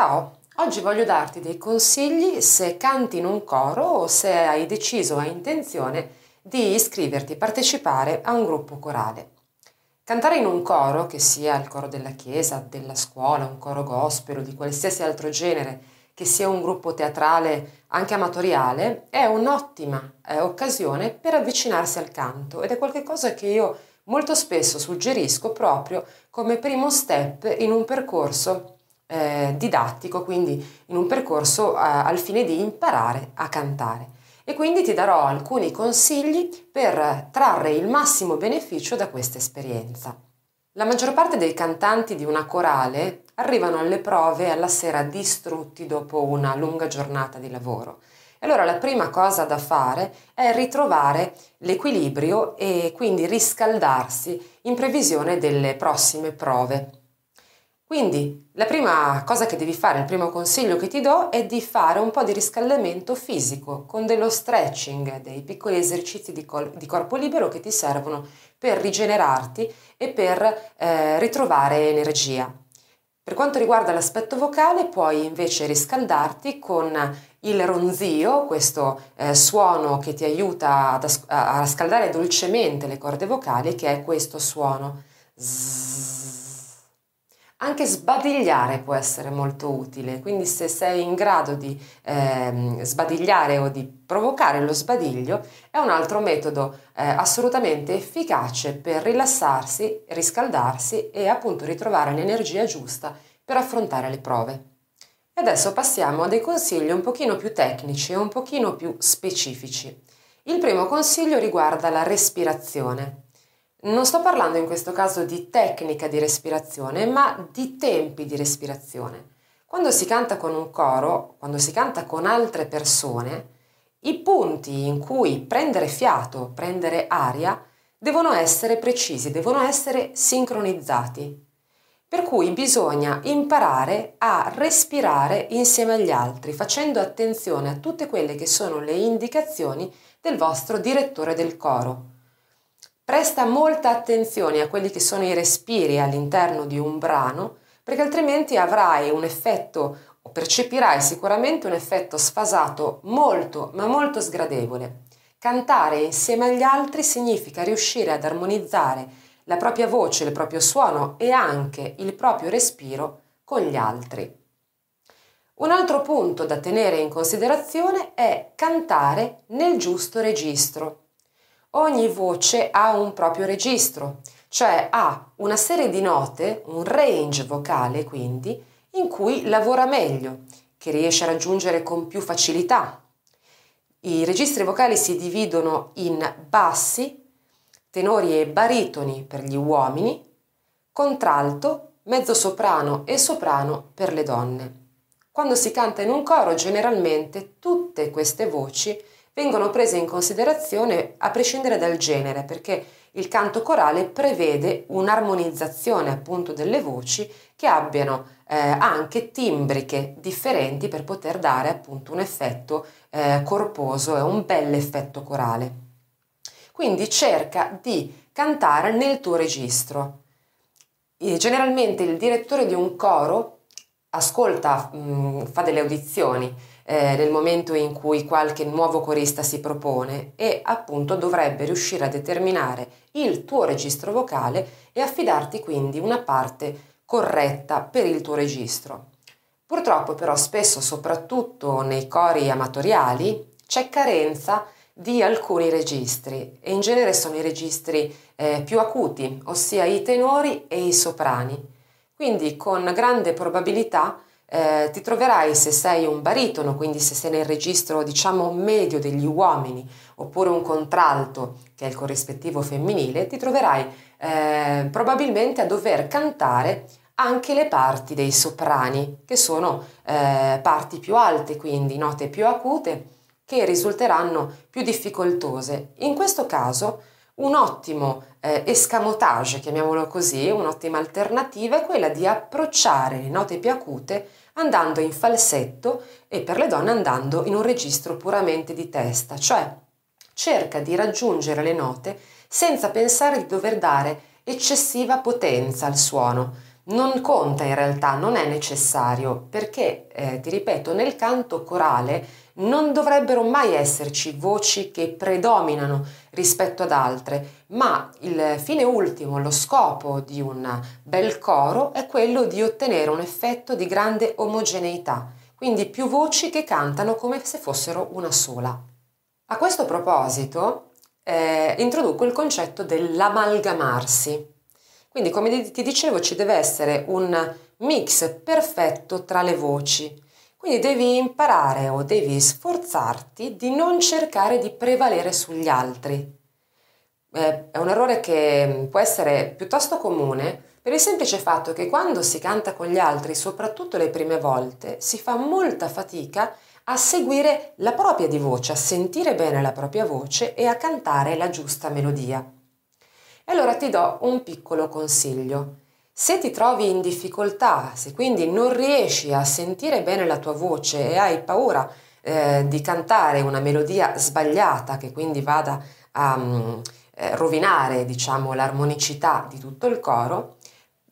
Ciao, oggi voglio darti dei consigli se canti in un coro o se hai deciso o hai intenzione di iscriverti, partecipare a un gruppo corale. Cantare in un coro, che sia il coro della chiesa, della scuola, un coro gospel o di qualsiasi altro genere, che sia un gruppo teatrale anche amatoriale, è un'ottima eh, occasione per avvicinarsi al canto ed è qualcosa che io molto spesso suggerisco proprio come primo step in un percorso eh, didattico, quindi in un percorso eh, al fine di imparare a cantare. E quindi ti darò alcuni consigli per trarre il massimo beneficio da questa esperienza. La maggior parte dei cantanti di una corale arrivano alle prove alla sera distrutti dopo una lunga giornata di lavoro. E allora la prima cosa da fare è ritrovare l'equilibrio e quindi riscaldarsi in previsione delle prossime prove quindi la prima cosa che devi fare, il primo consiglio che ti do è di fare un po' di riscaldamento fisico con dello stretching, dei piccoli esercizi di, col- di corpo libero che ti servono per rigenerarti e per eh, ritrovare energia. Per quanto riguarda l'aspetto vocale, puoi invece riscaldarti con il ronzio, questo eh, suono che ti aiuta as- a scaldare dolcemente le corde vocali, che è questo suono. Zzz anche sbadigliare può essere molto utile, quindi se sei in grado di eh, sbadigliare o di provocare lo sbadiglio è un altro metodo eh, assolutamente efficace per rilassarsi, riscaldarsi e appunto ritrovare l'energia giusta per affrontare le prove. E adesso passiamo a dei consigli un pochino più tecnici e un pochino più specifici. Il primo consiglio riguarda la respirazione. Non sto parlando in questo caso di tecnica di respirazione, ma di tempi di respirazione. Quando si canta con un coro, quando si canta con altre persone, i punti in cui prendere fiato, prendere aria, devono essere precisi, devono essere sincronizzati. Per cui bisogna imparare a respirare insieme agli altri, facendo attenzione a tutte quelle che sono le indicazioni del vostro direttore del coro. Presta molta attenzione a quelli che sono i respiri all'interno di un brano, perché altrimenti avrai un effetto o percepirai sicuramente un effetto sfasato molto, ma molto sgradevole. Cantare insieme agli altri significa riuscire ad armonizzare la propria voce, il proprio suono e anche il proprio respiro con gli altri. Un altro punto da tenere in considerazione è cantare nel giusto registro. Ogni voce ha un proprio registro, cioè ha una serie di note, un range vocale quindi, in cui lavora meglio, che riesce a raggiungere con più facilità. I registri vocali si dividono in bassi, tenori e baritoni per gli uomini, contralto, mezzo soprano e soprano per le donne. Quando si canta in un coro generalmente tutte queste voci vengono prese in considerazione a prescindere dal genere, perché il canto corale prevede un'armonizzazione appunto delle voci che abbiano eh, anche timbriche differenti per poter dare appunto un effetto eh, corposo e un bel effetto corale. Quindi cerca di cantare nel tuo registro. Generalmente il direttore di un coro ascolta, mh, fa delle audizioni eh, nel momento in cui qualche nuovo corista si propone e appunto dovrebbe riuscire a determinare il tuo registro vocale e affidarti quindi una parte corretta per il tuo registro. Purtroppo però spesso, soprattutto nei cori amatoriali, c'è carenza di alcuni registri e in genere sono i registri eh, più acuti, ossia i tenori e i soprani. Quindi con grande probabilità eh, ti troverai se sei un baritono, quindi se sei nel registro diciamo medio degli uomini, oppure un contralto che è il corrispettivo femminile, ti troverai eh, probabilmente a dover cantare anche le parti dei soprani, che sono eh, parti più alte, quindi note più acute, che risulteranno più difficoltose. In questo caso un ottimo eh, escamotage, chiamiamolo così, un'ottima alternativa è quella di approcciare le note più acute andando in falsetto e per le donne andando in un registro puramente di testa, cioè cerca di raggiungere le note senza pensare di dover dare eccessiva potenza al suono. Non conta in realtà, non è necessario, perché, eh, ti ripeto, nel canto corale non dovrebbero mai esserci voci che predominano rispetto ad altre, ma il fine ultimo, lo scopo di un bel coro è quello di ottenere un effetto di grande omogeneità, quindi più voci che cantano come se fossero una sola. A questo proposito eh, introduco il concetto dell'amalgamarsi. Quindi, come ti dicevo, ci deve essere un mix perfetto tra le voci. Quindi devi imparare o devi sforzarti di non cercare di prevalere sugli altri. Eh, è un errore che può essere piuttosto comune per il semplice fatto che quando si canta con gli altri, soprattutto le prime volte, si fa molta fatica a seguire la propria di voce, a sentire bene la propria voce e a cantare la giusta melodia. Allora ti do un piccolo consiglio. Se ti trovi in difficoltà, se quindi non riesci a sentire bene la tua voce e hai paura eh, di cantare una melodia sbagliata che quindi vada a um, eh, rovinare diciamo, l'armonicità di tutto il coro,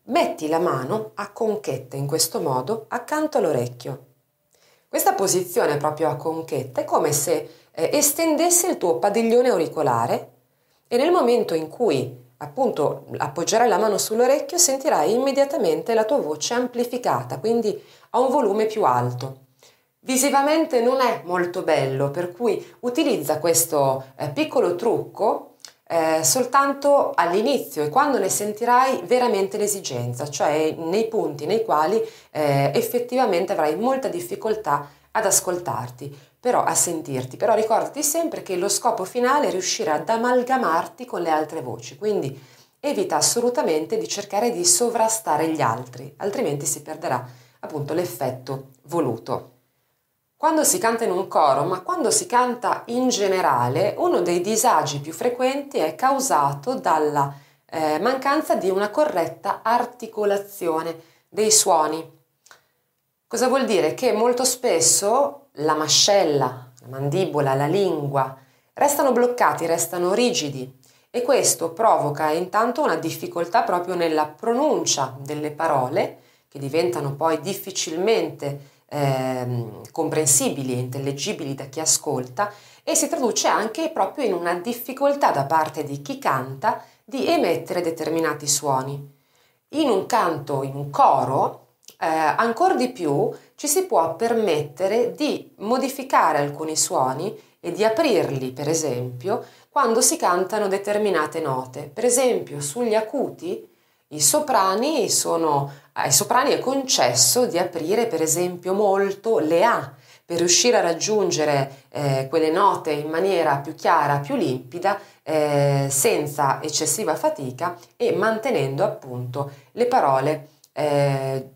metti la mano a conchetta in questo modo accanto all'orecchio. Questa posizione proprio a conchetta è come se eh, estendesse il tuo padiglione auricolare e nel momento in cui appunto appoggerai la mano sull'orecchio sentirai immediatamente la tua voce amplificata, quindi a un volume più alto. Visivamente non è molto bello, per cui utilizza questo eh, piccolo trucco eh, soltanto all'inizio e quando ne sentirai veramente l'esigenza, cioè nei punti nei quali eh, effettivamente avrai molta difficoltà ad ascoltarti però a sentirti, però ricordati sempre che lo scopo finale è riuscire ad amalgamarti con le altre voci, quindi evita assolutamente di cercare di sovrastare gli altri, altrimenti si perderà appunto l'effetto voluto. Quando si canta in un coro, ma quando si canta in generale, uno dei disagi più frequenti è causato dalla eh, mancanza di una corretta articolazione dei suoni. Cosa vuol dire? Che molto spesso la mascella, la mandibola, la lingua restano bloccati, restano rigidi e questo provoca intanto una difficoltà proprio nella pronuncia delle parole che diventano poi difficilmente eh, comprensibili e intellegibili da chi ascolta e si traduce anche proprio in una difficoltà da parte di chi canta di emettere determinati suoni. In un canto, in un coro, eh, ancora di più ci si può permettere di modificare alcuni suoni e di aprirli, per esempio, quando si cantano determinate note. Per esempio, sugli acuti i soprani sono, ai soprani è concesso di aprire, per esempio, molto le A per riuscire a raggiungere eh, quelle note in maniera più chiara, più limpida, eh, senza eccessiva fatica e mantenendo appunto le parole eh,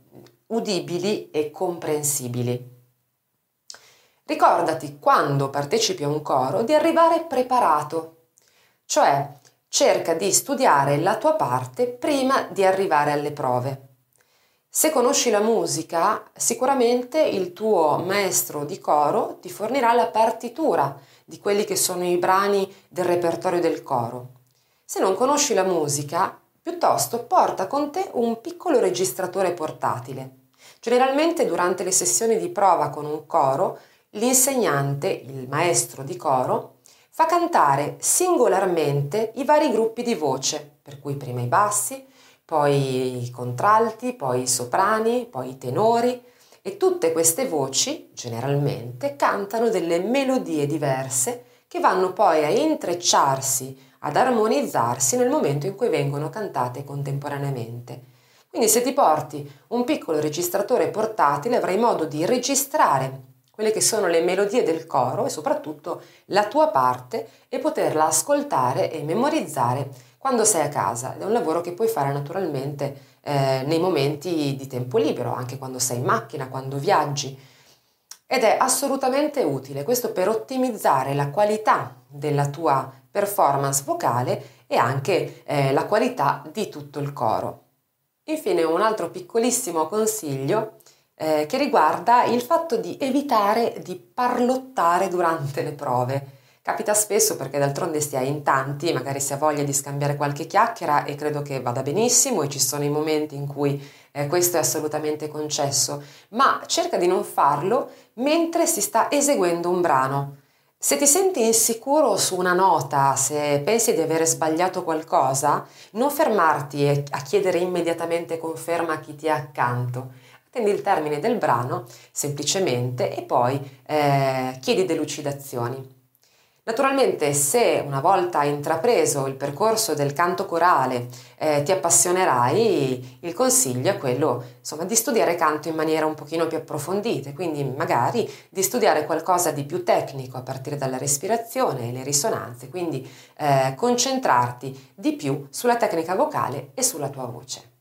udibili e comprensibili. Ricordati quando partecipi a un coro di arrivare preparato, cioè cerca di studiare la tua parte prima di arrivare alle prove. Se conosci la musica, sicuramente il tuo maestro di coro ti fornirà la partitura di quelli che sono i brani del repertorio del coro. Se non conosci la musica, piuttosto porta con te un piccolo registratore portatile. Generalmente durante le sessioni di prova con un coro, l'insegnante, il maestro di coro, fa cantare singolarmente i vari gruppi di voce, per cui prima i bassi, poi i contralti, poi i soprani, poi i tenori e tutte queste voci generalmente cantano delle melodie diverse che vanno poi a intrecciarsi, ad armonizzarsi nel momento in cui vengono cantate contemporaneamente. Quindi se ti porti un piccolo registratore portatile avrai modo di registrare quelle che sono le melodie del coro e soprattutto la tua parte e poterla ascoltare e memorizzare quando sei a casa. È un lavoro che puoi fare naturalmente eh, nei momenti di tempo libero, anche quando sei in macchina, quando viaggi. Ed è assolutamente utile questo per ottimizzare la qualità della tua performance vocale e anche eh, la qualità di tutto il coro. Infine un altro piccolissimo consiglio eh, che riguarda il fatto di evitare di parlottare durante le prove. Capita spesso perché d'altronde si è in tanti, magari si ha voglia di scambiare qualche chiacchiera e credo che vada benissimo e ci sono i momenti in cui eh, questo è assolutamente concesso, ma cerca di non farlo mentre si sta eseguendo un brano. Se ti senti insicuro su una nota, se pensi di avere sbagliato qualcosa, non fermarti a chiedere immediatamente conferma a chi ti è accanto. Attendi il termine del brano semplicemente e poi eh, chiedi delucidazioni. Naturalmente se una volta intrapreso il percorso del canto corale eh, ti appassionerai, il consiglio è quello insomma, di studiare canto in maniera un pochino più approfondita, quindi magari di studiare qualcosa di più tecnico a partire dalla respirazione e le risonanze, quindi eh, concentrarti di più sulla tecnica vocale e sulla tua voce.